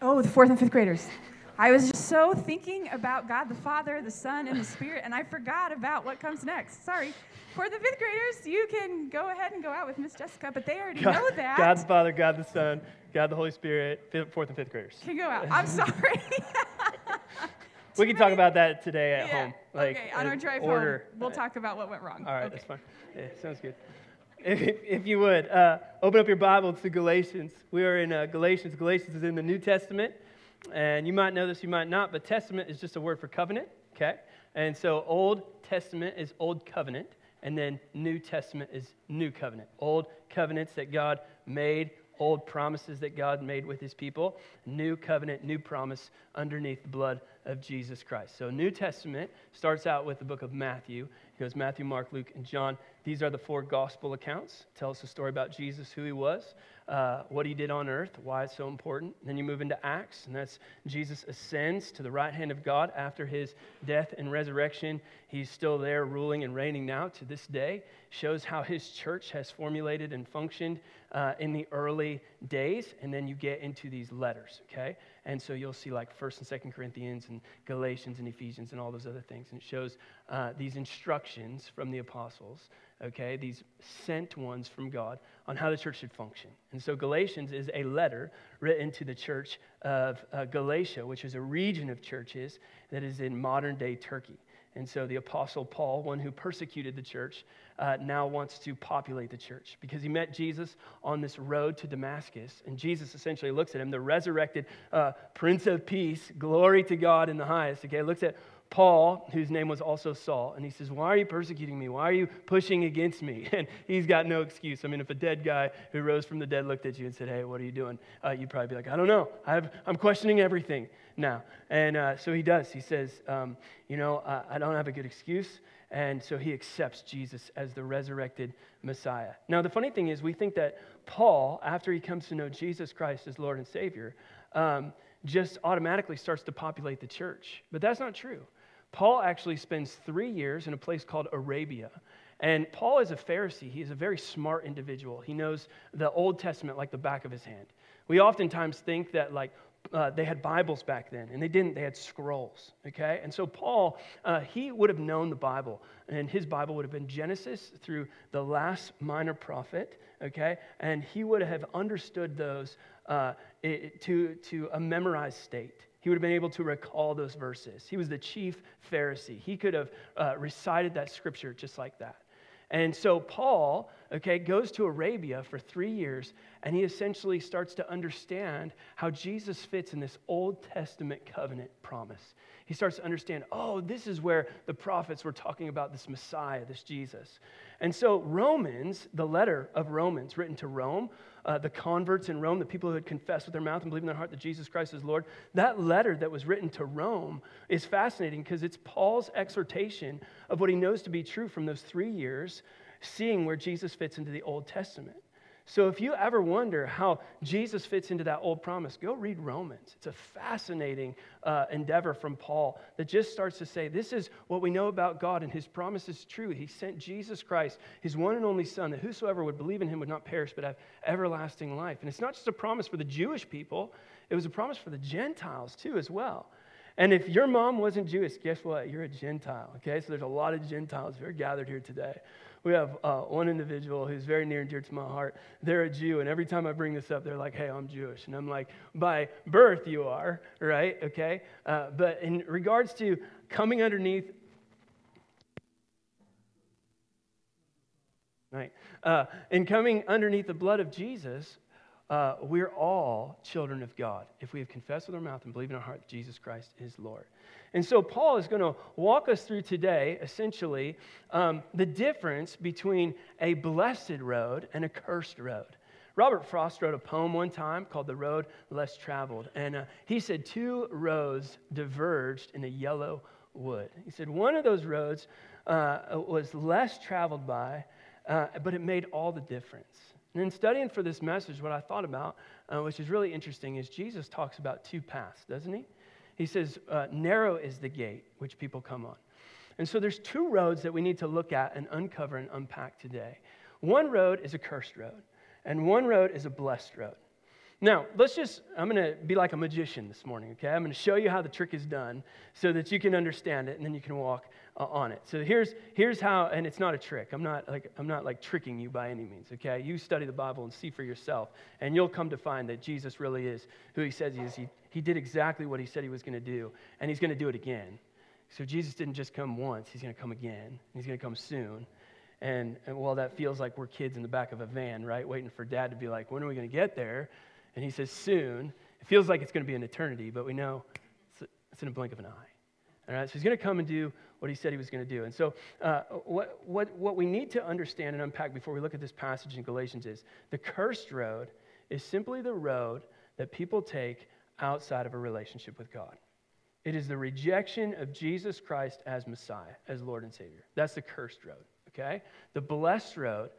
Oh, the fourth and fifth graders. I was just so thinking about God the Father, the Son, and the Spirit, and I forgot about what comes next. Sorry. For the fifth graders, you can go ahead and go out with Miss Jessica, but they already God, know that. God the Father, God the Son, God the Holy Spirit, fifth, fourth and fifth graders. Can go out. I'm sorry. We can talk about that today at yeah. home. Like okay, on our drive order. home, we'll talk about what went wrong. All right, okay. that's fine. Yeah, sounds good. If, if you would, uh, open up your Bible to Galatians. We are in uh, Galatians. Galatians is in the New Testament. And you might know this, you might not, but testament is just a word for covenant, okay? And so Old Testament is Old Covenant, and then New Testament is New Covenant. Old covenants that God made, old promises that God made with his people, new covenant, new promise underneath the blood of Jesus Christ. So New Testament starts out with the book of Matthew. It goes Matthew, Mark, Luke, and John. These are the four gospel accounts. Tell us the story about Jesus, who he was, uh, what he did on earth, why it's so important. Then you move into Acts, and that's Jesus ascends to the right hand of God after his death and resurrection. He's still there ruling and reigning now to this day. Shows how his church has formulated and functioned uh, in the early days. And then you get into these letters, okay? And so you'll see like 1st and 2nd Corinthians and Galatians and Ephesians and all those other things. And it shows uh, these instructions from the apostles, okay, these sent ones from God on how the church should function. And so Galatians is a letter written to the church of uh, Galatia, which is a region of churches that is in modern day Turkey. And so the Apostle Paul, one who persecuted the church, uh, now wants to populate the church because he met Jesus on this road to Damascus. And Jesus essentially looks at him, the resurrected uh, Prince of Peace, glory to God in the highest. Okay, looks at Paul, whose name was also Saul, and he says, Why are you persecuting me? Why are you pushing against me? And he's got no excuse. I mean, if a dead guy who rose from the dead looked at you and said, Hey, what are you doing? Uh, you'd probably be like, I don't know. I I'm questioning everything now. And uh, so he does. He says, um, You know, uh, I don't have a good excuse. And so he accepts Jesus as the resurrected Messiah. Now, the funny thing is, we think that Paul, after he comes to know Jesus Christ as Lord and Savior, um, just automatically starts to populate the church. But that's not true. Paul actually spends three years in a place called Arabia. And Paul is a Pharisee. He is a very smart individual. He knows the Old Testament like the back of his hand. We oftentimes think that, like, uh, they had Bibles back then, and they didn't. They had scrolls, okay? And so Paul, uh, he would have known the Bible, and his Bible would have been Genesis through the last minor prophet, okay? And he would have understood those uh, it, to, to a memorized state. He would have been able to recall those verses. He was the chief Pharisee. He could have uh, recited that scripture just like that. And so Paul, okay, goes to Arabia for three years, and he essentially starts to understand how Jesus fits in this Old Testament covenant promise. He starts to understand, oh, this is where the prophets were talking about this Messiah, this Jesus. And so, Romans, the letter of Romans written to Rome, uh, the converts in Rome, the people who had confessed with their mouth and believed in their heart that Jesus Christ is Lord, that letter that was written to Rome is fascinating because it's Paul's exhortation of what he knows to be true from those three years, seeing where Jesus fits into the Old Testament. So if you ever wonder how Jesus fits into that old promise, go read Romans. It's a fascinating uh, endeavor from Paul that just starts to say, this is what we know about God, and his promise is true. He sent Jesus Christ, his one and only Son, that whosoever would believe in him would not perish but have everlasting life. And it's not just a promise for the Jewish people, it was a promise for the Gentiles too, as well. And if your mom wasn't Jewish, guess what? You're a Gentile, okay? So there's a lot of Gentiles who are gathered here today. We have uh, one individual who's very near and dear to my heart. They're a Jew, and every time I bring this up, they're like, hey, I'm Jewish. And I'm like, by birth, you are, right? Okay? Uh, but in regards to coming underneath, right? Uh, in coming underneath the blood of Jesus, uh, we're all children of God if we have confessed with our mouth and believe in our heart that Jesus Christ is Lord. And so Paul is going to walk us through today, essentially, um, the difference between a blessed road and a cursed road. Robert Frost wrote a poem one time called The Road Less Traveled. And uh, he said two roads diverged in a yellow wood. He said one of those roads uh, was less traveled by, uh, but it made all the difference. And in studying for this message, what I thought about, uh, which is really interesting, is Jesus talks about two paths, doesn't he? He says, uh, narrow is the gate which people come on. And so there's two roads that we need to look at and uncover and unpack today. One road is a cursed road, and one road is a blessed road. Now, let's just, I'm going to be like a magician this morning, okay? I'm going to show you how the trick is done so that you can understand it and then you can walk uh, on it. So here's, here's how, and it's not a trick. I'm not, like, I'm not like tricking you by any means, okay? You study the Bible and see for yourself, and you'll come to find that Jesus really is who he says he is. He, he did exactly what he said he was going to do, and he's going to do it again. So Jesus didn't just come once, he's going to come again. He's going to come soon. And, and while that feels like we're kids in the back of a van, right, waiting for dad to be like, when are we going to get there? And he says, soon. It feels like it's going to be an eternity, but we know it's, in a blink of an eye. All right, so he's going to come and do what he said he was going to do. And so, uh, what, what, what we need to understand and unpack before we look at this passage in Galatians is the cursed road is simply the road that people take outside of a relationship with God. It is the rejection of Jesus Christ as Messiah, as Lord and Savior. That's the cursed road, okay? The blessed road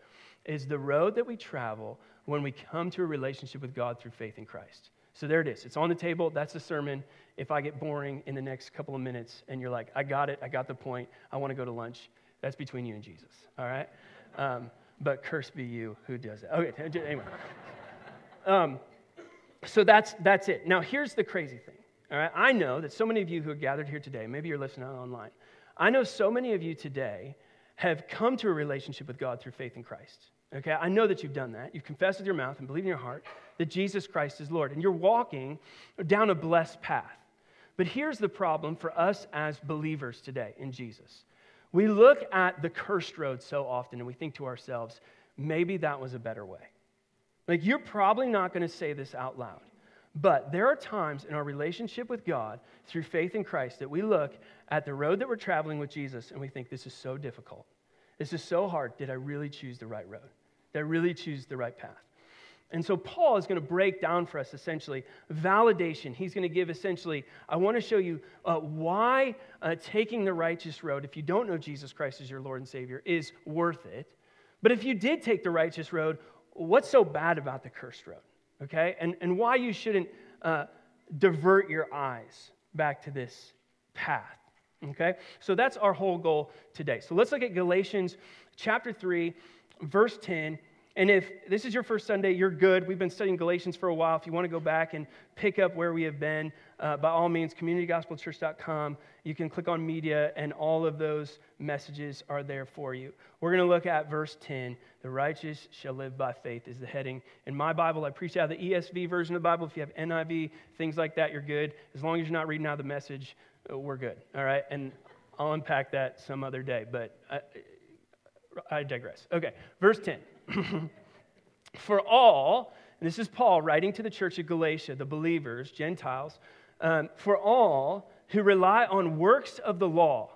is the road that we travel when we come to a relationship with God through faith in Christ. So there it is. It's on the table. That's the sermon. If I get boring in the next couple of minutes and you're like, I got it, I got the point, I want to go to lunch, that's between you and Jesus, all right? Um, but curse be you who does it. Okay, anyway. Um, so that's, that's it. Now, here's the crazy thing, all right? I know that so many of you who are gathered here today, maybe you're listening online, I know so many of you today have come to a relationship with God through faith in Christ. Okay, I know that you've done that. You've confessed with your mouth and believed in your heart that Jesus Christ is Lord, and you're walking down a blessed path. But here's the problem for us as believers today in Jesus. We look at the cursed road so often and we think to ourselves, maybe that was a better way. Like, you're probably not going to say this out loud, but there are times in our relationship with God through faith in Christ that we look at the road that we're traveling with Jesus and we think, this is so difficult. This is so hard. Did I really choose the right road? I really choose the right path? And so Paul is going to break down for us essentially validation. He's going to give essentially, I want to show you uh, why uh, taking the righteous road, if you don't know Jesus Christ as your Lord and Savior, is worth it. But if you did take the righteous road, what's so bad about the cursed road? Okay? And, and why you shouldn't uh, divert your eyes back to this path. Okay? So that's our whole goal today. So let's look at Galatians chapter 3 verse 10. And if this is your first Sunday, you're good. We've been studying Galatians for a while. If you want to go back and pick up where we have been, uh, by all means, communitygospelchurch.com. You can click on media, and all of those messages are there for you. We're going to look at verse 10. The righteous shall live by faith is the heading. In my Bible, I preach out of the ESV version of the Bible. If you have NIV, things like that, you're good. As long as you're not reading out the message, uh, we're good. All right? And I'll unpack that some other day. But I, I digress. Okay, verse 10. For all, and this is Paul writing to the church of Galatia, the believers, Gentiles, um, for all who rely on works of the law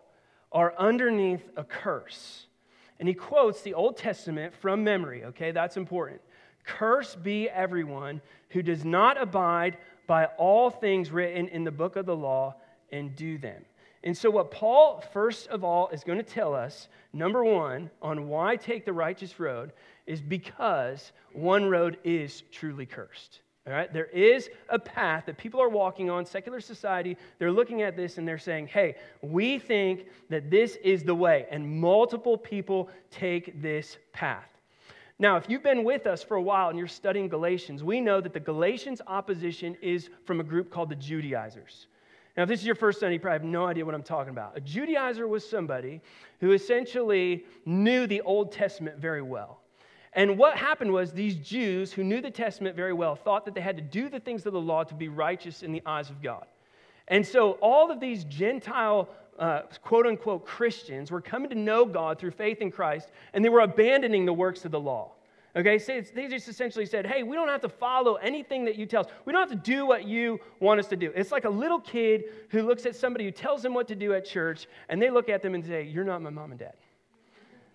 are underneath a curse. And he quotes the Old Testament from memory, okay? That's important. Curse be everyone who does not abide by all things written in the book of the law and do them. And so, what Paul, first of all, is going to tell us, number one, on why take the righteous road, is because one road is truly cursed. All right? There is a path that people are walking on, secular society. They're looking at this and they're saying, hey, we think that this is the way. And multiple people take this path. Now, if you've been with us for a while and you're studying Galatians, we know that the Galatians opposition is from a group called the Judaizers. Now, if this is your first Sunday, you probably have no idea what I'm talking about. A Judaizer was somebody who essentially knew the Old Testament very well. And what happened was these Jews who knew the Testament very well thought that they had to do the things of the law to be righteous in the eyes of God. And so all of these Gentile, uh, quote unquote, Christians were coming to know God through faith in Christ, and they were abandoning the works of the law. Okay, so they just essentially said, hey, we don't have to follow anything that you tell us. We don't have to do what you want us to do. It's like a little kid who looks at somebody who tells them what to do at church, and they look at them and say, You're not my mom and dad.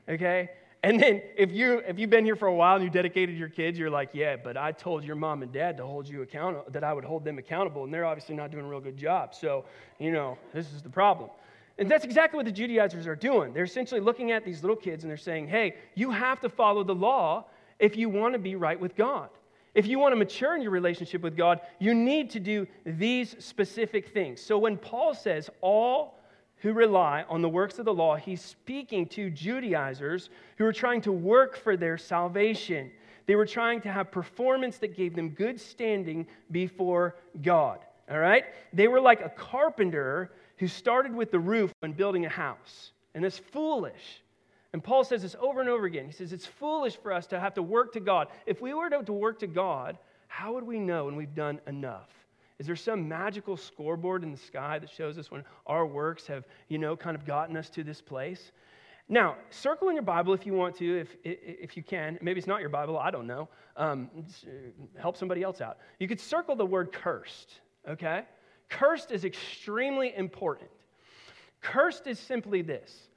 Okay? And then if you if you've been here for a while and you dedicated your kids, you're like, yeah, but I told your mom and dad to hold you accountable, that I would hold them accountable, and they're obviously not doing a real good job. So, you know, this is the problem. And that's exactly what the Judaizers are doing. They're essentially looking at these little kids and they're saying, hey, you have to follow the law if you want to be right with God. If you want to mature in your relationship with God, you need to do these specific things. So when Paul says all who rely on the works of the law, he's speaking to Judaizers who are trying to work for their salvation. They were trying to have performance that gave them good standing before God. All right? They were like a carpenter who started with the roof when building a house. And it's foolish. And Paul says this over and over again. He says, It's foolish for us to have to work to God. If we were to work to God, how would we know when we've done enough? Is there some magical scoreboard in the sky that shows us when our works have, you know, kind of gotten us to this place? Now, circle in your Bible if you want to, if, if you can. Maybe it's not your Bible, I don't know. Um, uh, help somebody else out. You could circle the word cursed, okay? Cursed is extremely important. Cursed is simply this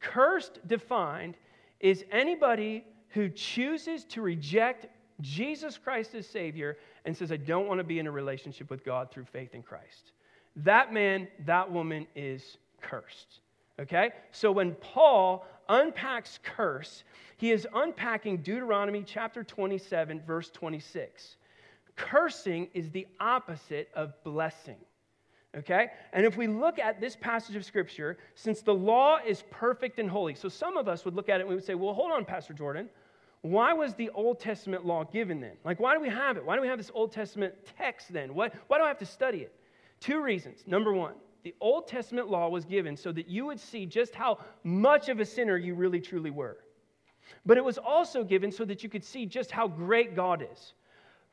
cursed, defined, is anybody who chooses to reject Jesus Christ as Savior and says, I don't want to be in a relationship with God through faith in Christ. That man, that woman is cursed. Okay? So when Paul unpacks curse, he is unpacking Deuteronomy chapter 27, verse 26. Cursing is the opposite of blessing. Okay? And if we look at this passage of Scripture, since the law is perfect and holy, so some of us would look at it and we would say, well, hold on, Pastor Jordan. Why was the Old Testament law given then? Like, why do we have it? Why do we have this Old Testament text then? What, why do I have to study it? Two reasons. Number one, the Old Testament law was given so that you would see just how much of a sinner you really truly were. But it was also given so that you could see just how great God is.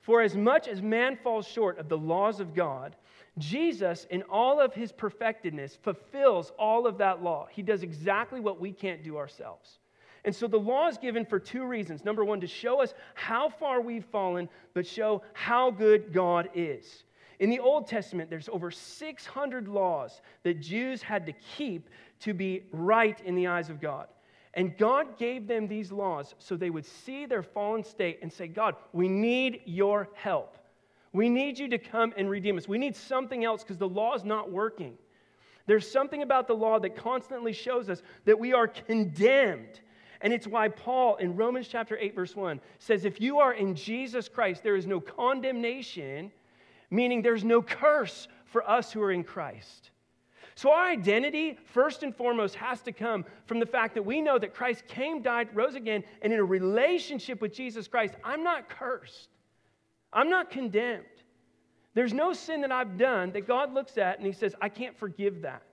For as much as man falls short of the laws of God, Jesus, in all of his perfectedness, fulfills all of that law. He does exactly what we can't do ourselves. And so the law is given for two reasons. Number one, to show us how far we've fallen, but show how good God is. In the Old Testament, there's over 600 laws that Jews had to keep to be right in the eyes of God. And God gave them these laws so they would see their fallen state and say, God, we need your help. We need you to come and redeem us. We need something else because the law is not working. There's something about the law that constantly shows us that we are condemned. And it's why Paul in Romans chapter 8, verse 1 says, If you are in Jesus Christ, there is no condemnation, meaning there's no curse for us who are in Christ. So, our identity, first and foremost, has to come from the fact that we know that Christ came, died, rose again, and in a relationship with Jesus Christ, I'm not cursed. I'm not condemned. There's no sin that I've done that God looks at and He says, I can't forgive that.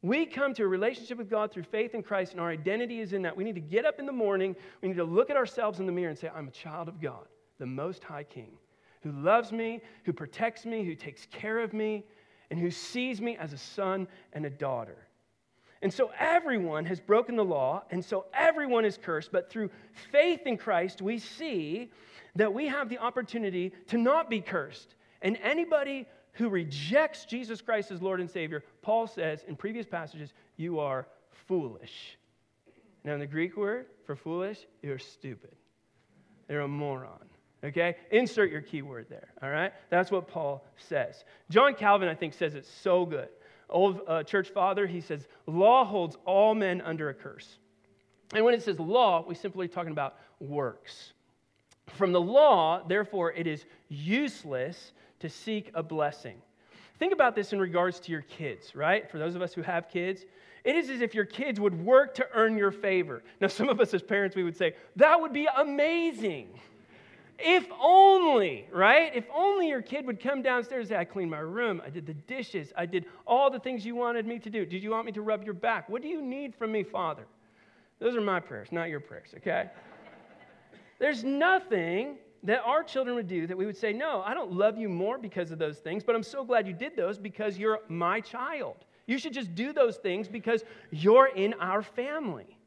We come to a relationship with God through faith in Christ, and our identity is in that. We need to get up in the morning, we need to look at ourselves in the mirror and say, I'm a child of God, the Most High King, who loves me, who protects me, who takes care of me, and who sees me as a son and a daughter. And so everyone has broken the law, and so everyone is cursed, but through faith in Christ, we see that we have the opportunity to not be cursed. And anybody who rejects Jesus Christ as Lord and Savior, Paul says in previous passages, you are foolish. Now, in the Greek word for foolish, you're stupid. You're a moron. Okay? Insert your keyword there, all right? That's what Paul says. John Calvin, I think, says it so good. Old uh, church father, he says, law holds all men under a curse. And when it says law, we're simply talking about works. From the law, therefore, it is useless to seek a blessing. Think about this in regards to your kids, right? For those of us who have kids, it is as if your kids would work to earn your favor. Now, some of us as parents, we would say, that would be amazing. If only, right? If only your kid would come downstairs and say, I cleaned my room, I did the dishes, I did all the things you wanted me to do. Did you want me to rub your back? What do you need from me, Father? Those are my prayers, not your prayers, okay? There's nothing that our children would do that we would say, No, I don't love you more because of those things, but I'm so glad you did those because you're my child. You should just do those things because you're in our family.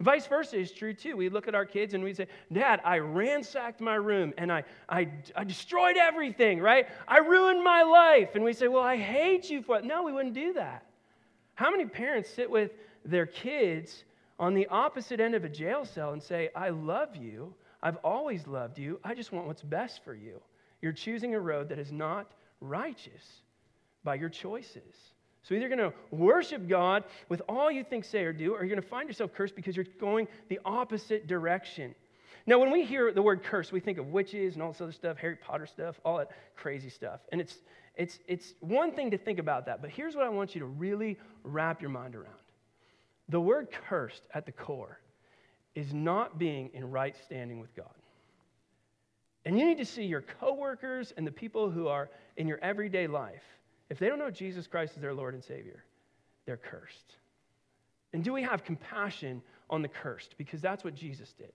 Vice versa is true too. We look at our kids and we say, Dad, I ransacked my room and I, I, I destroyed everything, right? I ruined my life. And we say, Well, I hate you for it. No, we wouldn't do that. How many parents sit with their kids on the opposite end of a jail cell and say, I love you. I've always loved you. I just want what's best for you. You're choosing a road that is not righteous by your choices. So either you're going to worship God with all you think, say, or do, or you're going to find yourself cursed because you're going the opposite direction. Now, when we hear the word curse, we think of witches and all this other stuff, Harry Potter stuff, all that crazy stuff. And it's, it's, it's one thing to think about that, but here's what I want you to really wrap your mind around. The word cursed at the core is not being in right standing with God. And you need to see your coworkers and the people who are in your everyday life. If they don't know Jesus Christ as their Lord and Savior, they're cursed. And do we have compassion on the cursed? Because that's what Jesus did.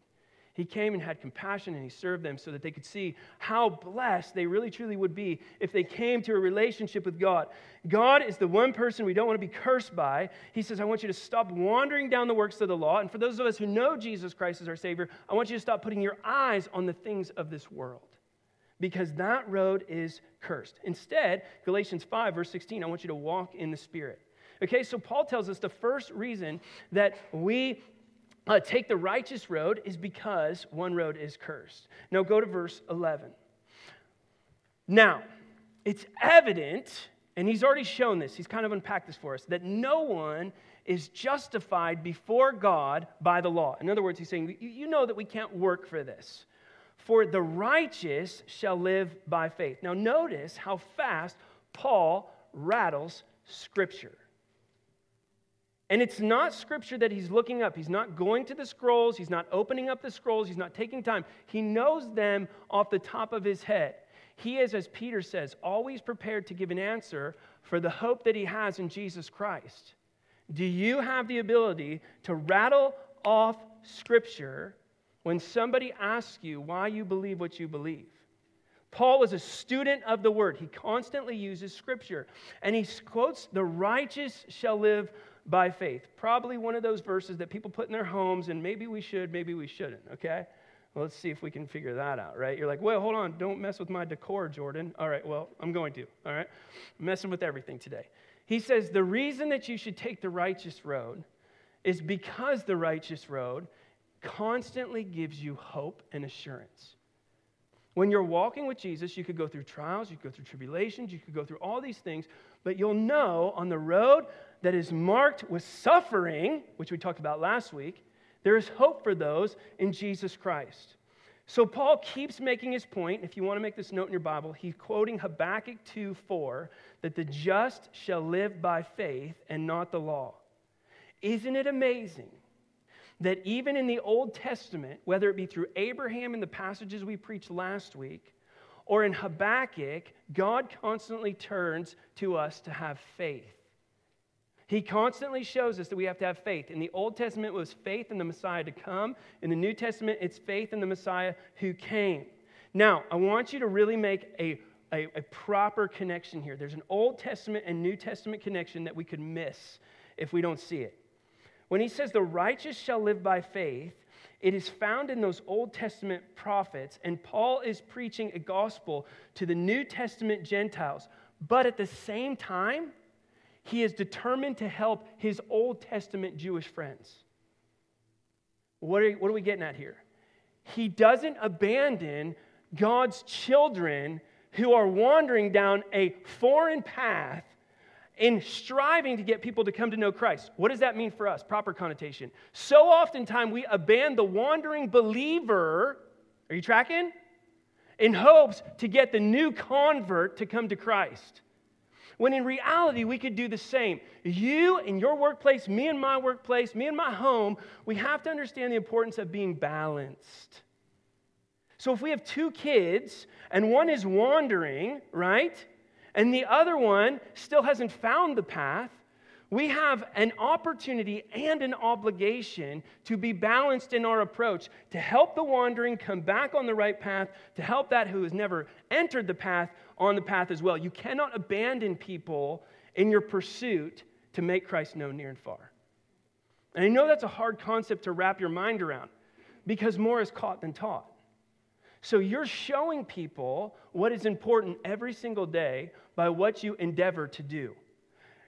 He came and had compassion and he served them so that they could see how blessed they really truly would be if they came to a relationship with God. God is the one person we don't want to be cursed by. He says, I want you to stop wandering down the works of the law. And for those of us who know Jesus Christ as our Savior, I want you to stop putting your eyes on the things of this world because that road is cursed. Instead, Galatians 5, verse 16, I want you to walk in the Spirit. Okay, so Paul tells us the first reason that we uh, take the righteous road is because one road is cursed. Now go to verse 11. Now, it's evident, and he's already shown this, he's kind of unpacked this for us, that no one is justified before God by the law. In other words, he's saying, you know that we can't work for this. For the righteous shall live by faith. Now, notice how fast Paul rattles Scripture. And it's not scripture that he's looking up. He's not going to the scrolls. He's not opening up the scrolls. He's not taking time. He knows them off the top of his head. He is, as Peter says, always prepared to give an answer for the hope that he has in Jesus Christ. Do you have the ability to rattle off scripture when somebody asks you why you believe what you believe? Paul was a student of the word. He constantly uses scripture. And he quotes, The righteous shall live by faith. Probably one of those verses that people put in their homes, and maybe we should, maybe we shouldn't, okay? Well, let's see if we can figure that out, right? You're like, well, hold on, don't mess with my decor, Jordan. All right, well, I'm going to, all right? I'm messing with everything today. He says, the reason that you should take the righteous road is because the righteous road constantly gives you hope and assurance. When you're walking with Jesus, you could go through trials, you could go through tribulations, you could go through all these things, but you'll know on the road that is marked with suffering, which we talked about last week, there is hope for those in Jesus Christ. So Paul keeps making his point. If you want to make this note in your Bible, he's quoting Habakkuk 2 4 that the just shall live by faith and not the law. Isn't it amazing that even in the Old Testament, whether it be through Abraham in the passages we preached last week, or in Habakkuk, God constantly turns to us to have faith. He constantly shows us that we have to have faith. In the Old Testament, it was faith in the Messiah to come. In the New Testament, it's faith in the Messiah who came. Now, I want you to really make a, a, a proper connection here. There's an Old Testament and New Testament connection that we could miss if we don't see it. When he says the righteous shall live by faith, it is found in those Old Testament prophets, and Paul is preaching a gospel to the New Testament Gentiles. But at the same time, he is determined to help his Old Testament Jewish friends. What are, what are we getting at here? He doesn't abandon God's children who are wandering down a foreign path in striving to get people to come to know Christ. What does that mean for us? Proper connotation. So oftentimes we abandon the wandering believer. Are you tracking? In hopes to get the new convert to come to Christ. When in reality, we could do the same. You in your workplace, me in my workplace, me in my home, we have to understand the importance of being balanced. So if we have two kids and one is wandering, right? And the other one still hasn't found the path, we have an opportunity and an obligation to be balanced in our approach, to help the wandering come back on the right path, to help that who has never entered the path on the path as well. You cannot abandon people in your pursuit to make Christ known near and far. And I know that's a hard concept to wrap your mind around because more is caught than taught. So you're showing people what is important every single day by what you endeavor to do.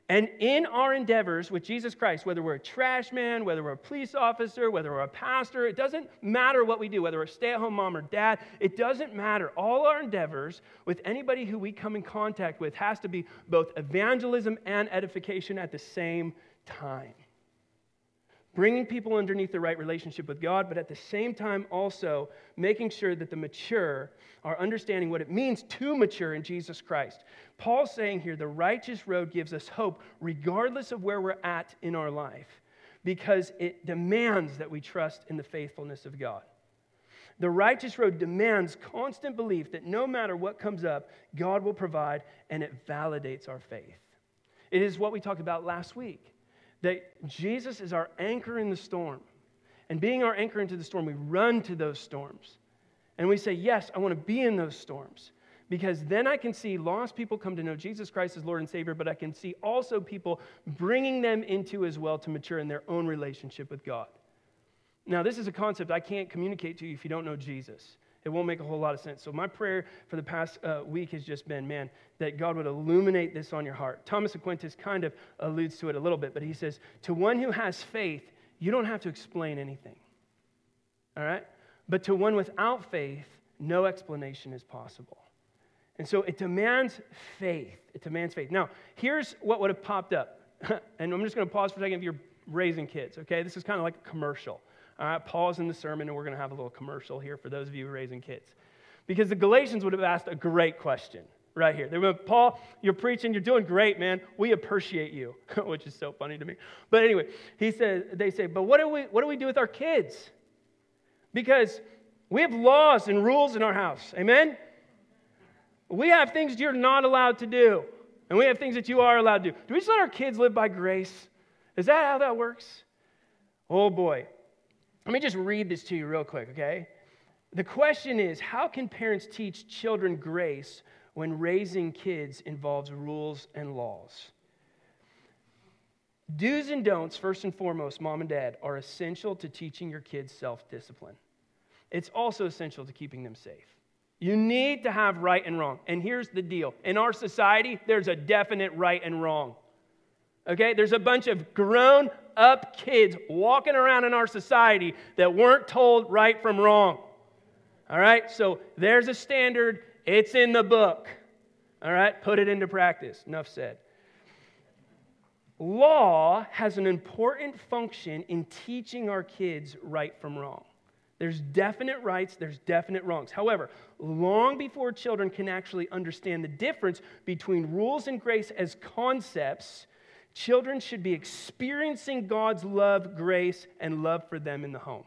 And in our endeavors with Jesus Christ, whether we're a trash man, whether we're a police officer, whether we're a pastor, it doesn't matter what we do, whether we're a stay at home mom or dad, it doesn't matter. All our endeavors with anybody who we come in contact with has to be both evangelism and edification at the same time bringing people underneath the right relationship with God, but at the same time also making sure that the mature are understanding what it means to mature in Jesus Christ. Paul's saying here the righteous road gives us hope regardless of where we're at in our life because it demands that we trust in the faithfulness of God. The righteous road demands constant belief that no matter what comes up, God will provide, and it validates our faith. It is what we talked about last week that Jesus is our anchor in the storm. And being our anchor into the storm, we run to those storms. And we say, Yes, I want to be in those storms. Because then I can see lost people come to know Jesus Christ as Lord and Savior, but I can see also people bringing them into as well to mature in their own relationship with God. Now, this is a concept I can't communicate to you if you don't know Jesus it won't make a whole lot of sense. So, my prayer for the past uh, week has just been, man, that God would illuminate this on your heart. Thomas Aquinas kind of alludes to it a little bit, but he says, To one who has faith, you don't have to explain anything. All right? But to one without faith, no explanation is possible. And so it demands faith. It demands faith. Now, here's what would have popped up. and I'm just going to pause for a second if you're raising kids, okay? This is kind of like a commercial. All right, pause in the sermon, and we're going to have a little commercial here for those of you raising kids. Because the Galatians would have asked a great question right here. They went, Paul, you're preaching, you're doing great, man. We appreciate you, which is so funny to me. But anyway, he said, they say, but what do we what do we do with our kids? Because we have laws and rules in our house. Amen? We have things you're not allowed to do, and we have things that you are allowed to do. Do we just let our kids live by grace? Is that how that works? Oh boy. Let me just read this to you real quick, okay? The question is how can parents teach children grace when raising kids involves rules and laws? Do's and don'ts, first and foremost, mom and dad, are essential to teaching your kids self discipline. It's also essential to keeping them safe. You need to have right and wrong. And here's the deal in our society, there's a definite right and wrong. Okay? There's a bunch of grown up kids walking around in our society that weren't told right from wrong. All right? So there's a standard, it's in the book. All right? Put it into practice. Enough said. Law has an important function in teaching our kids right from wrong. There's definite rights, there's definite wrongs. However, long before children can actually understand the difference between rules and grace as concepts, Children should be experiencing God's love, grace, and love for them in the home.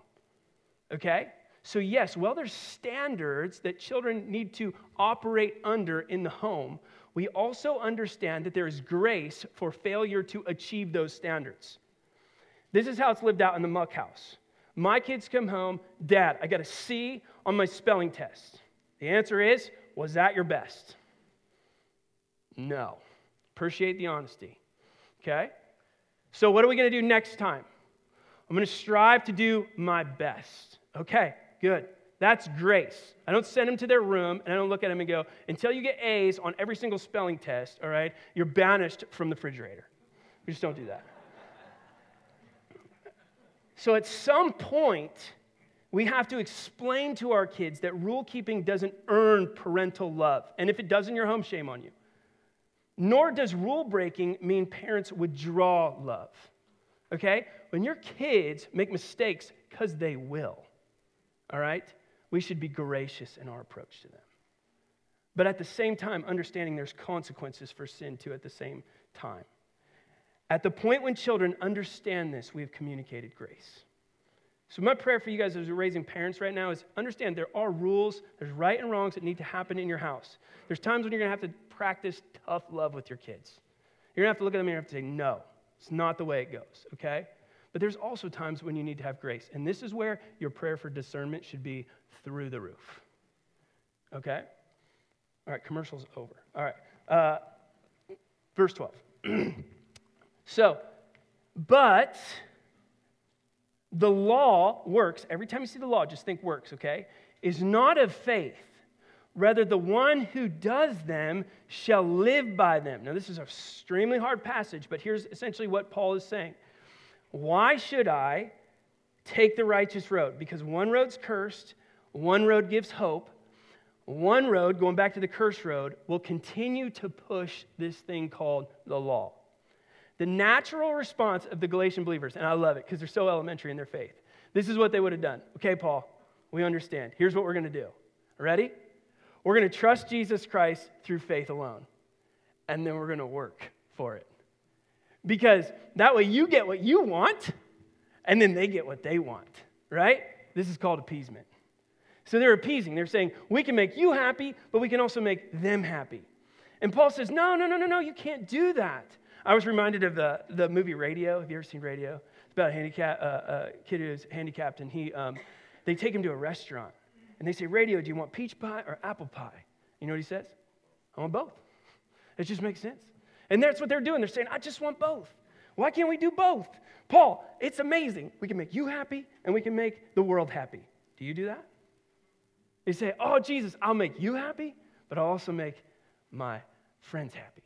Okay? So, yes, well, there's standards that children need to operate under in the home. We also understand that there is grace for failure to achieve those standards. This is how it's lived out in the muck house. My kids come home, Dad, I got a C on my spelling test. The answer is, was that your best? No. Appreciate the honesty. Okay? So, what are we going to do next time? I'm going to strive to do my best. Okay, good. That's grace. I don't send them to their room and I don't look at them and go, until you get A's on every single spelling test, all right, you're banished from the refrigerator. We just don't do that. So at some point, we have to explain to our kids that rule keeping doesn't earn parental love. And if it does in your home, shame on you. Nor does rule breaking mean parents withdraw love. Okay? When your kids make mistakes, because they will, all right, we should be gracious in our approach to them. But at the same time, understanding there's consequences for sin too at the same time. At the point when children understand this, we have communicated grace. So, my prayer for you guys as you're raising parents right now is understand there are rules, there's right and wrongs that need to happen in your house. There's times when you're going to have to practice tough love with your kids. You're going to have to look at them and you have to say, no, it's not the way it goes, okay? But there's also times when you need to have grace. And this is where your prayer for discernment should be through the roof, okay? All right, commercial's over. All right, uh, verse 12. so, but the law works. Every time you see the law, just think works, okay? Is not of faith Rather, the one who does them shall live by them. Now, this is an extremely hard passage, but here's essentially what Paul is saying. Why should I take the righteous road? Because one road's cursed, one road gives hope, one road, going back to the curse road, will continue to push this thing called the law. The natural response of the Galatian believers, and I love it because they're so elementary in their faith, this is what they would have done. Okay, Paul, we understand. Here's what we're going to do. Ready? We're going to trust Jesus Christ through faith alone, and then we're going to work for it. Because that way you get what you want, and then they get what they want, right? This is called appeasement. So they're appeasing. They're saying, we can make you happy, but we can also make them happy. And Paul says, no, no, no, no, no, you can't do that. I was reminded of the, the movie Radio. Have you ever seen Radio? It's about a handicap, uh, uh, kid who's handicapped, and he, um, they take him to a restaurant. And they say, Radio, do you want peach pie or apple pie? You know what he says? I want both. It just makes sense. And that's what they're doing. They're saying, I just want both. Why can't we do both? Paul, it's amazing. We can make you happy and we can make the world happy. Do you do that? They say, Oh, Jesus, I'll make you happy, but I'll also make my friends happy.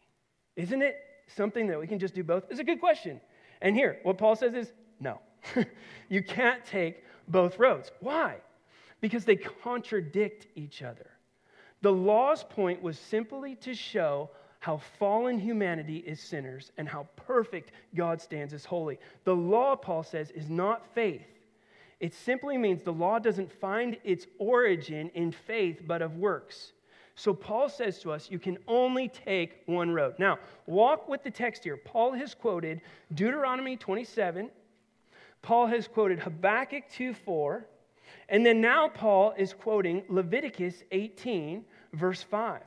Isn't it something that we can just do both? It's a good question. And here, what Paul says is no. you can't take both roads. Why? Because they contradict each other. The law's point was simply to show how fallen humanity is sinners and how perfect God stands as holy. The law, Paul says, is not faith. It simply means the law doesn't find its origin in faith, but of works. So Paul says to us, you can only take one road. Now, walk with the text here. Paul has quoted Deuteronomy 27. Paul has quoted Habakkuk 2 4. And then now Paul is quoting Leviticus 18, verse 5.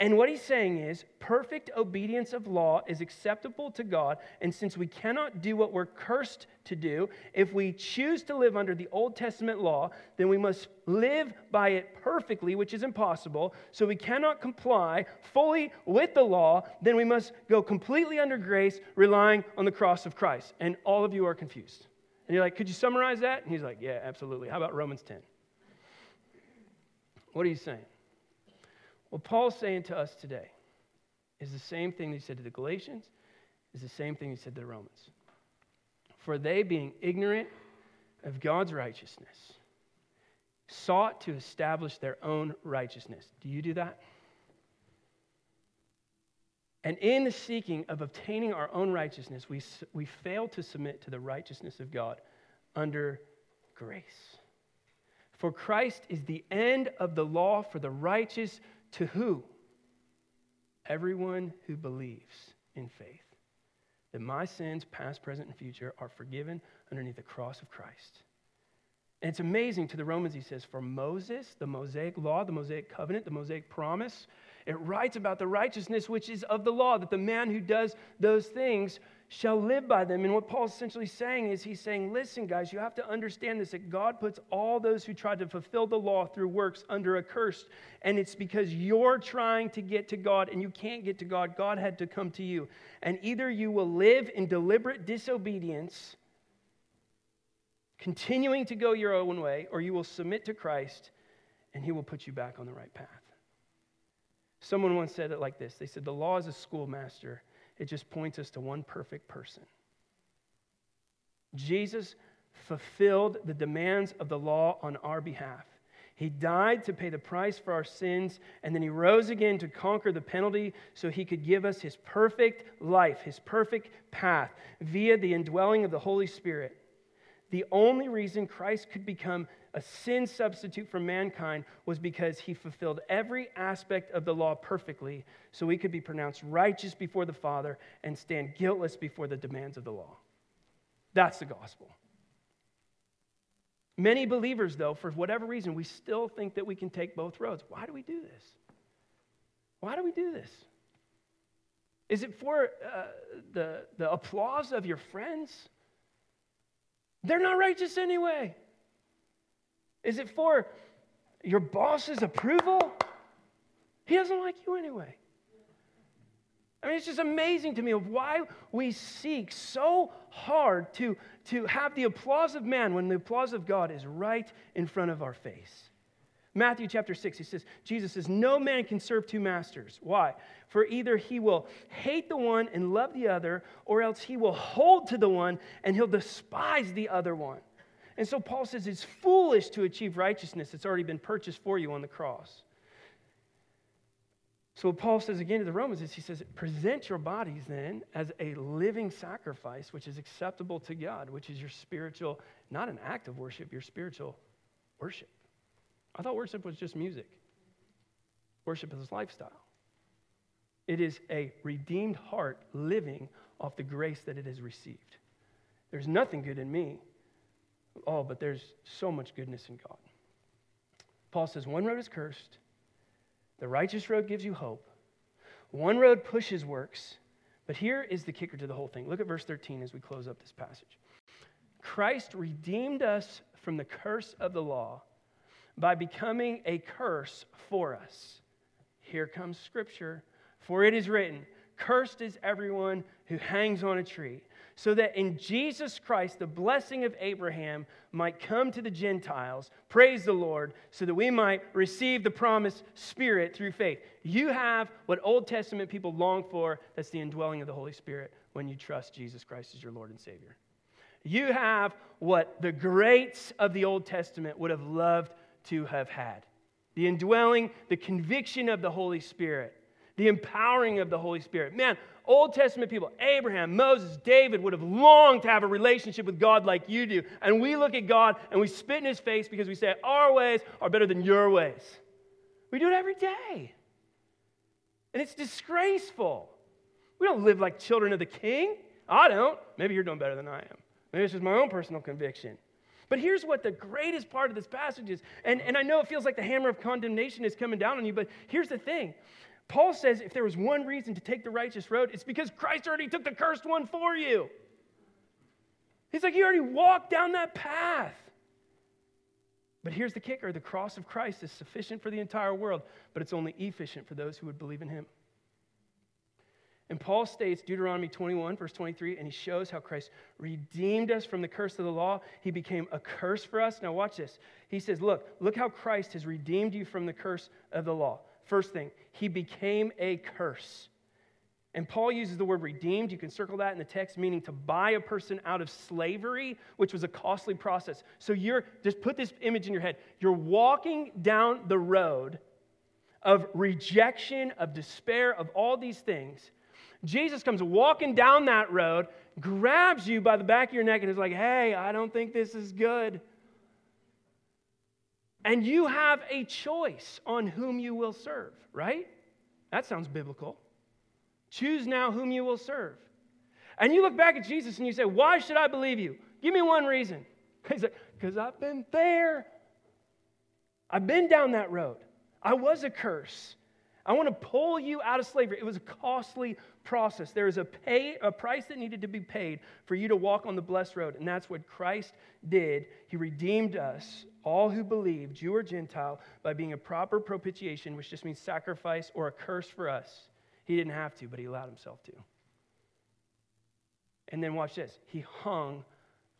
And what he's saying is perfect obedience of law is acceptable to God. And since we cannot do what we're cursed to do, if we choose to live under the Old Testament law, then we must live by it perfectly, which is impossible. So we cannot comply fully with the law, then we must go completely under grace, relying on the cross of Christ. And all of you are confused. And you're like, could you summarize that? And he's like, yeah, absolutely. How about Romans 10? What are you saying? What Paul's saying to us today is the same thing he said to the Galatians, is the same thing he said to the Romans. For they, being ignorant of God's righteousness, sought to establish their own righteousness. Do you do that? And in the seeking of obtaining our own righteousness, we, we fail to submit to the righteousness of God under grace. For Christ is the end of the law for the righteous to who? Everyone who believes in faith that my sins, past, present, and future, are forgiven underneath the cross of Christ. And it's amazing to the Romans, he says, for Moses, the Mosaic law, the Mosaic covenant, the Mosaic promise, it writes about the righteousness which is of the law, that the man who does those things shall live by them. And what Paul's essentially saying is he's saying, listen, guys, you have to understand this that God puts all those who try to fulfill the law through works under a curse. And it's because you're trying to get to God and you can't get to God. God had to come to you. And either you will live in deliberate disobedience, continuing to go your own way, or you will submit to Christ and he will put you back on the right path. Someone once said it like this They said, The law is a schoolmaster, it just points us to one perfect person. Jesus fulfilled the demands of the law on our behalf. He died to pay the price for our sins, and then he rose again to conquer the penalty so he could give us his perfect life, his perfect path via the indwelling of the Holy Spirit. The only reason Christ could become a sin substitute for mankind was because he fulfilled every aspect of the law perfectly so we could be pronounced righteous before the Father and stand guiltless before the demands of the law. That's the gospel. Many believers, though, for whatever reason, we still think that we can take both roads. Why do we do this? Why do we do this? Is it for uh, the, the applause of your friends? They're not righteous anyway. Is it for your boss's approval? He doesn't like you anyway. I mean, it's just amazing to me of why we seek so hard to, to have the applause of man when the applause of God is right in front of our face. Matthew chapter 6, he says, Jesus says, No man can serve two masters. Why? For either he will hate the one and love the other, or else he will hold to the one and he'll despise the other one. And so Paul says it's foolish to achieve righteousness that's already been purchased for you on the cross. So what Paul says again to the Romans is he says, present your bodies then as a living sacrifice, which is acceptable to God, which is your spiritual, not an act of worship, your spiritual worship. I thought worship was just music. Worship is lifestyle. It is a redeemed heart living off the grace that it has received. There's nothing good in me. Oh, but there's so much goodness in God. Paul says, one road is cursed the righteous road gives you hope. One road pushes works. But here is the kicker to the whole thing. Look at verse 13 as we close up this passage. Christ redeemed us from the curse of the law by becoming a curse for us. Here comes scripture. For it is written, Cursed is everyone who hangs on a tree so that in Jesus Christ the blessing of Abraham might come to the Gentiles. Praise the Lord, so that we might receive the promised Spirit through faith. You have what Old Testament people long for that's the indwelling of the Holy Spirit when you trust Jesus Christ as your Lord and Savior. You have what the greats of the Old Testament would have loved to have had the indwelling, the conviction of the Holy Spirit, the empowering of the Holy Spirit. Man, Old Testament people, Abraham, Moses, David, would have longed to have a relationship with God like you do. And we look at God and we spit in his face because we say, Our ways are better than your ways. We do it every day. And it's disgraceful. We don't live like children of the king. I don't. Maybe you're doing better than I am. Maybe it's just my own personal conviction. But here's what the greatest part of this passage is. And, and I know it feels like the hammer of condemnation is coming down on you, but here's the thing Paul says if there was one reason to take the righteous road, it's because Christ already took the cursed one for you. He's like, you already walked down that path. But here's the kicker the cross of Christ is sufficient for the entire world, but it's only efficient for those who would believe in him. And Paul states Deuteronomy 21, verse 23, and he shows how Christ redeemed us from the curse of the law. He became a curse for us. Now, watch this. He says, Look, look how Christ has redeemed you from the curse of the law. First thing, he became a curse. And Paul uses the word redeemed. You can circle that in the text, meaning to buy a person out of slavery, which was a costly process. So you're, just put this image in your head. You're walking down the road of rejection, of despair, of all these things. Jesus comes walking down that road, grabs you by the back of your neck, and is like, hey, I don't think this is good. And you have a choice on whom you will serve, right? That sounds biblical. Choose now whom you will serve. And you look back at Jesus and you say, Why should I believe you? Give me one reason. He's like, Because I've been there. I've been down that road. I was a curse. I want to pull you out of slavery. It was a costly process. There is a, pay, a price that needed to be paid for you to walk on the blessed road, and that's what Christ did. He redeemed us, all who believe, Jew or Gentile, by being a proper propitiation, which just means sacrifice or a curse for us. He didn't have to, but he allowed himself to. And then watch this. He hung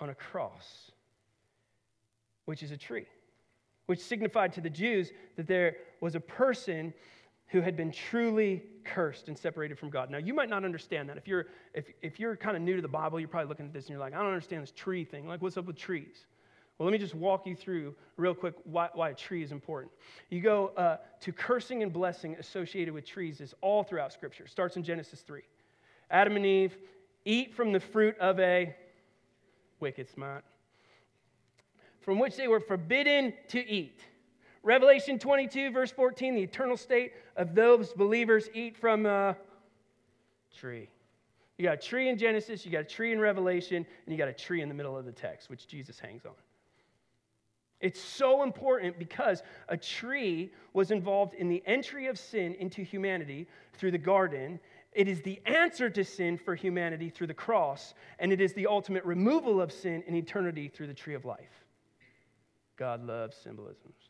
on a cross, which is a tree, which signified to the Jews that there was a person who had been truly cursed and separated from God. Now, you might not understand that. If you're, if, if you're kind of new to the Bible, you're probably looking at this and you're like, I don't understand this tree thing. Like, what's up with trees? Well, let me just walk you through real quick why, why a tree is important. You go uh, to cursing and blessing associated with trees is all throughout Scripture. It starts in Genesis 3. Adam and Eve eat from the fruit of a wicked smart, from which they were forbidden to eat. Revelation 22, verse 14, the eternal state of those believers eat from a tree. You got a tree in Genesis, you got a tree in Revelation, and you got a tree in the middle of the text, which Jesus hangs on. It's so important because a tree was involved in the entry of sin into humanity through the garden. It is the answer to sin for humanity through the cross, and it is the ultimate removal of sin in eternity through the tree of life. God loves symbolisms.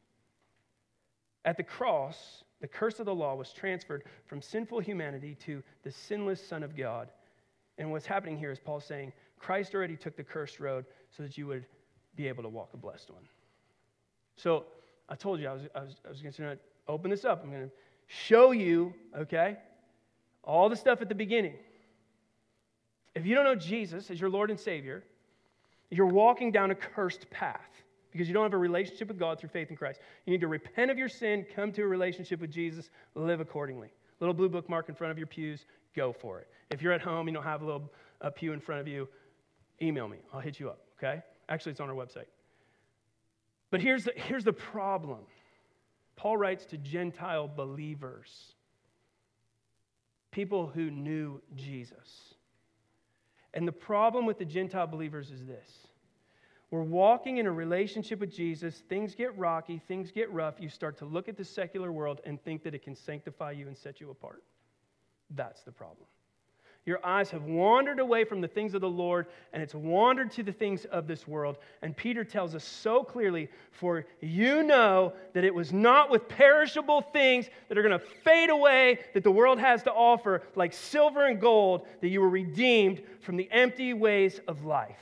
At the cross, the curse of the law was transferred from sinful humanity to the sinless Son of God. And what's happening here is Paul saying, Christ already took the cursed road so that you would be able to walk a blessed one. So I told you I was, I was, I was going to open this up. I'm going to show you, okay, all the stuff at the beginning. If you don't know Jesus as your Lord and Savior, you're walking down a cursed path because you don't have a relationship with God through faith in Christ. You need to repent of your sin, come to a relationship with Jesus, live accordingly. Little blue bookmark in front of your pews, go for it. If you're at home, you don't have a little a pew in front of you, email me. I'll hit you up, okay? Actually, it's on our website. But here's the, here's the problem Paul writes to Gentile believers, people who knew Jesus. And the problem with the Gentile believers is this we're walking in a relationship with Jesus, things get rocky, things get rough. You start to look at the secular world and think that it can sanctify you and set you apart. That's the problem. Your eyes have wandered away from the things of the Lord, and it's wandered to the things of this world. And Peter tells us so clearly For you know that it was not with perishable things that are going to fade away that the world has to offer, like silver and gold, that you were redeemed from the empty ways of life.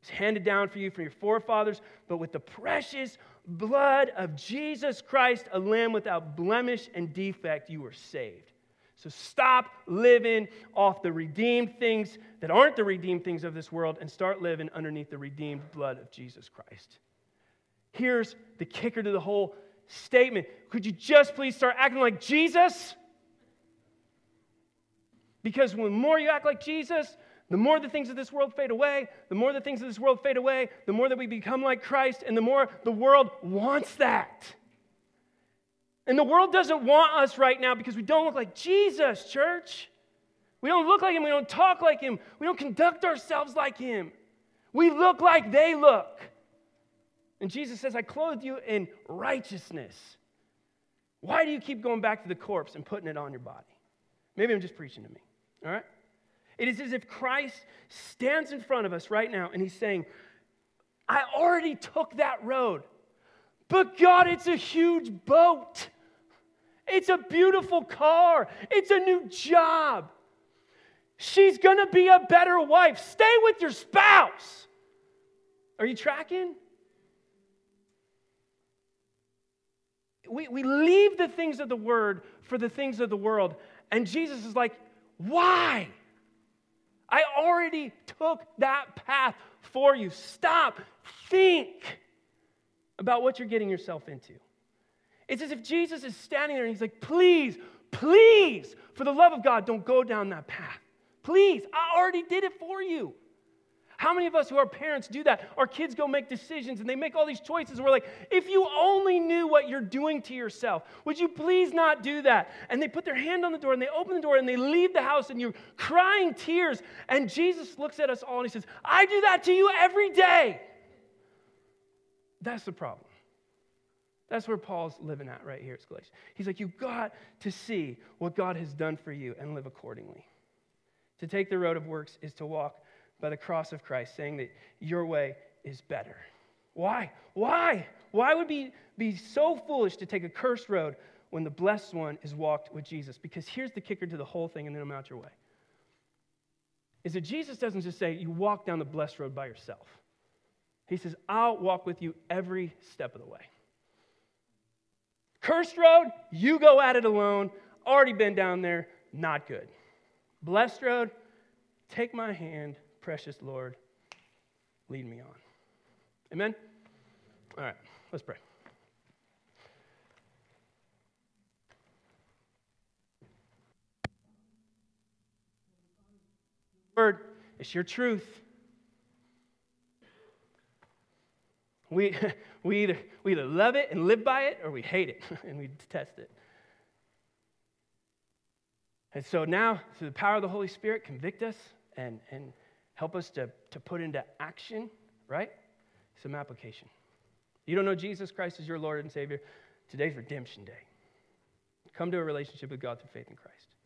It's handed down for you from your forefathers, but with the precious blood of Jesus Christ, a lamb without blemish and defect, you were saved. So stop living off the redeemed things that aren't the redeemed things of this world and start living underneath the redeemed blood of Jesus Christ. Here's the kicker to the whole statement. Could you just please start acting like Jesus? Because when more you act like Jesus, the more the things of this world fade away, the more the things of this world fade away, the more that we become like Christ, and the more the world wants that. And the world doesn't want us right now because we don't look like Jesus, church. We don't look like him. We don't talk like him. We don't conduct ourselves like him. We look like they look. And Jesus says, I clothed you in righteousness. Why do you keep going back to the corpse and putting it on your body? Maybe I'm just preaching to me, all right? It is as if Christ stands in front of us right now and he's saying, I already took that road, but God, it's a huge boat. It's a beautiful car. It's a new job. She's going to be a better wife. Stay with your spouse. Are you tracking? We, we leave the things of the word for the things of the world. And Jesus is like, why? I already took that path for you. Stop. Think about what you're getting yourself into. It's as if Jesus is standing there and he's like, please, please, for the love of God, don't go down that path. Please, I already did it for you. How many of us who are parents do that? Our kids go make decisions and they make all these choices. And we're like, if you only knew what you're doing to yourself, would you please not do that? And they put their hand on the door and they open the door and they leave the house and you're crying tears. And Jesus looks at us all and he says, I do that to you every day. That's the problem. That's where Paul's living at right here at Galatians. He's like, You've got to see what God has done for you and live accordingly. To take the road of works is to walk by the cross of Christ, saying that your way is better. Why? Why? Why would we be so foolish to take a cursed road when the blessed one is walked with Jesus? Because here's the kicker to the whole thing, and then I'm out your way. Is that Jesus doesn't just say, You walk down the blessed road by yourself. He says, I'll walk with you every step of the way. Cursed road, you go at it alone. Already been down there, not good. Blessed road, take my hand, precious Lord, lead me on. Amen? All right, let's pray. Word, it's your truth. We, we, either, we either love it and live by it or we hate it and we detest it. And so now, through the power of the Holy Spirit, convict us and, and help us to, to put into action, right? Some application. You don't know Jesus Christ as your Lord and Savior. Today's redemption day. Come to a relationship with God through faith in Christ.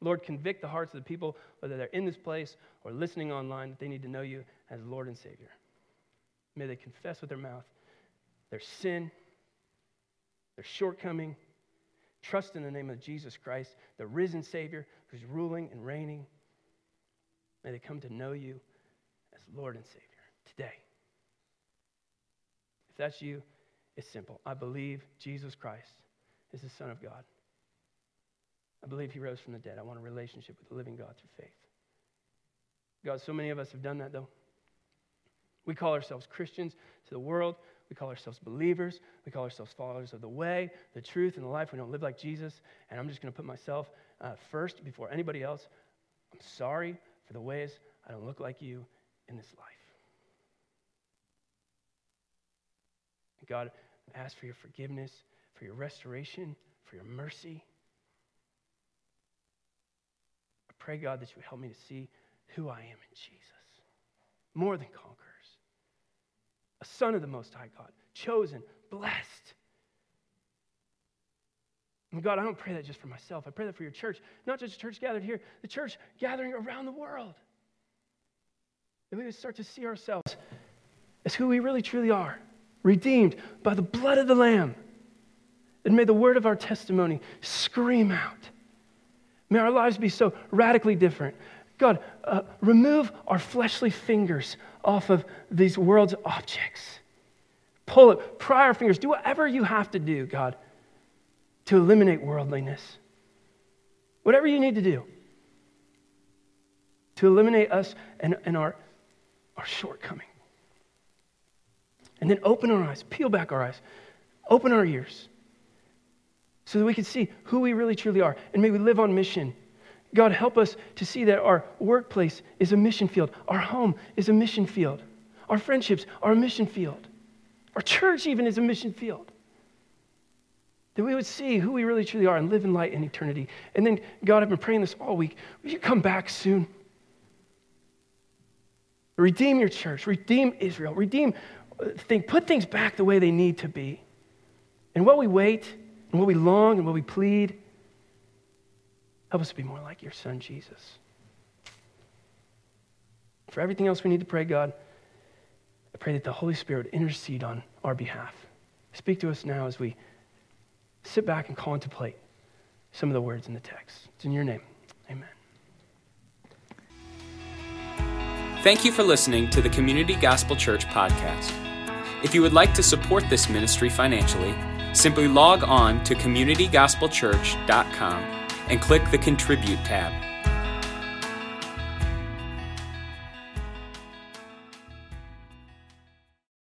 Lord, convict the hearts of the people, whether they're in this place or listening online, that they need to know you as Lord and Savior. May they confess with their mouth their sin, their shortcoming, trust in the name of Jesus Christ, the risen Savior who's ruling and reigning. May they come to know you as Lord and Savior today. If that's you, it's simple I believe Jesus Christ is the Son of God. I believe he rose from the dead. I want a relationship with the living God through faith. God, so many of us have done that though. We call ourselves Christians to the world. We call ourselves believers. We call ourselves followers of the way, the truth, and the life. We don't live like Jesus. And I'm just going to put myself uh, first before anybody else. I'm sorry for the ways I don't look like you in this life. God, I ask for your forgiveness, for your restoration, for your mercy. I pray, God, that you would help me to see who I am in Jesus. More than conquerors. A son of the Most High God, chosen, blessed. And God, I don't pray that just for myself. I pray that for your church, not just a church gathered here, the church gathering around the world. That we would start to see ourselves as who we really truly are, redeemed by the blood of the Lamb. And may the word of our testimony scream out. May our lives be so radically different. God, uh, remove our fleshly fingers off of these world's objects. Pull it, pry our fingers, do whatever you have to do, God, to eliminate worldliness. Whatever you need to do to eliminate us and, and our, our shortcoming. And then open our eyes, peel back our eyes, open our ears so that we can see who we really truly are. And may we live on mission. God, help us to see that our workplace is a mission field, our home is a mission field, our friendships are a mission field, our church even is a mission field. That we would see who we really truly are and live in light in eternity. And then, God, I've been praying this all week. Will you come back soon? Redeem your church, redeem Israel, redeem, uh, think, put things back the way they need to be. And while we wait, and while we long, and while we plead, help us to be more like your son, Jesus. For everything else we need to pray, God, I pray that the Holy Spirit intercede on our behalf. Speak to us now as we sit back and contemplate some of the words in the text. It's in your name. Amen. Thank you for listening to the Community Gospel Church podcast. If you would like to support this ministry financially, simply log on to communitygospelchurch.com and click the Contribute tab.